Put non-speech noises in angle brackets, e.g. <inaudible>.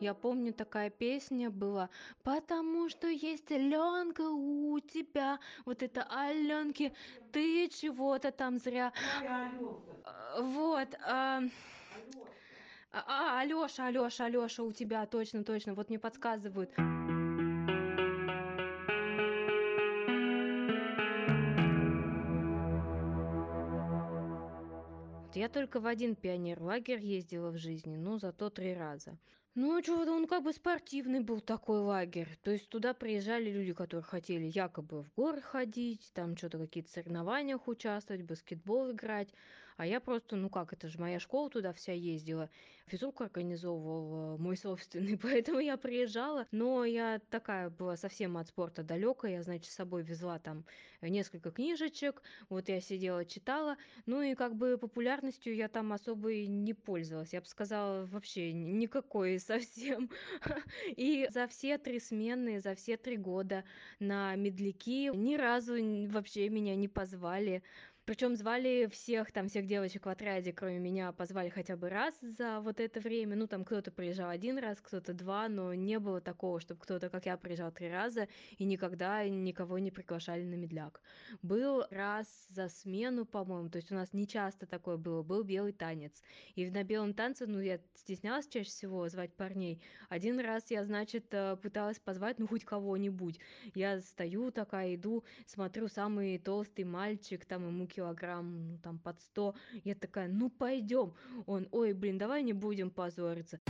Я помню, такая песня была, потому что есть Аленка у тебя, вот это Аленки, ты чего-то там зря. А, Вот. А, а, Алёша, Алёша, Алёша, у тебя, точно, точно, вот мне подсказывают. Я только в один пионерлагерь ездила в жизни, ну, зато три раза. Ну, чё, он как бы спортивный был такой лагерь. То есть туда приезжали люди, которые хотели якобы в горы ходить, там что-то какие-то соревнованиях участвовать, баскетбол играть. А я просто, ну как, это же моя школа туда вся ездила. Физрук организовывал э, мой <laughs> собственный, поэтому я приезжала. Но я такая была совсем от спорта далекая. Я, значит, с собой везла там несколько книжечек. Вот я сидела, читала. Ну и как бы популярностью я там особо и не пользовалась. Я бы сказала, вообще никакой совсем. <laughs> И за все три смены, за все три года на медляки ни разу вообще меня не позвали. Причем звали всех, там, всех девочек в отряде, кроме меня, позвали хотя бы раз за вот это время. Ну, там кто-то приезжал один раз, кто-то два, но не было такого, чтобы кто-то, как я, приезжал три раза и никогда никого не приглашали на медляк. Был раз за смену, по-моему, то есть у нас не часто такое было, был белый танец. И на белом танце, ну, я стеснялась чаще всего звать парней. Один раз я, значит, э, пыталась позвать, ну, хоть кого-нибудь. Я стою такая, иду, смотрю, самый толстый мальчик, там ему килограмм, ну, там, под сто. Я такая, ну, пойдем. Он, ой, блин, давай не будем позориться.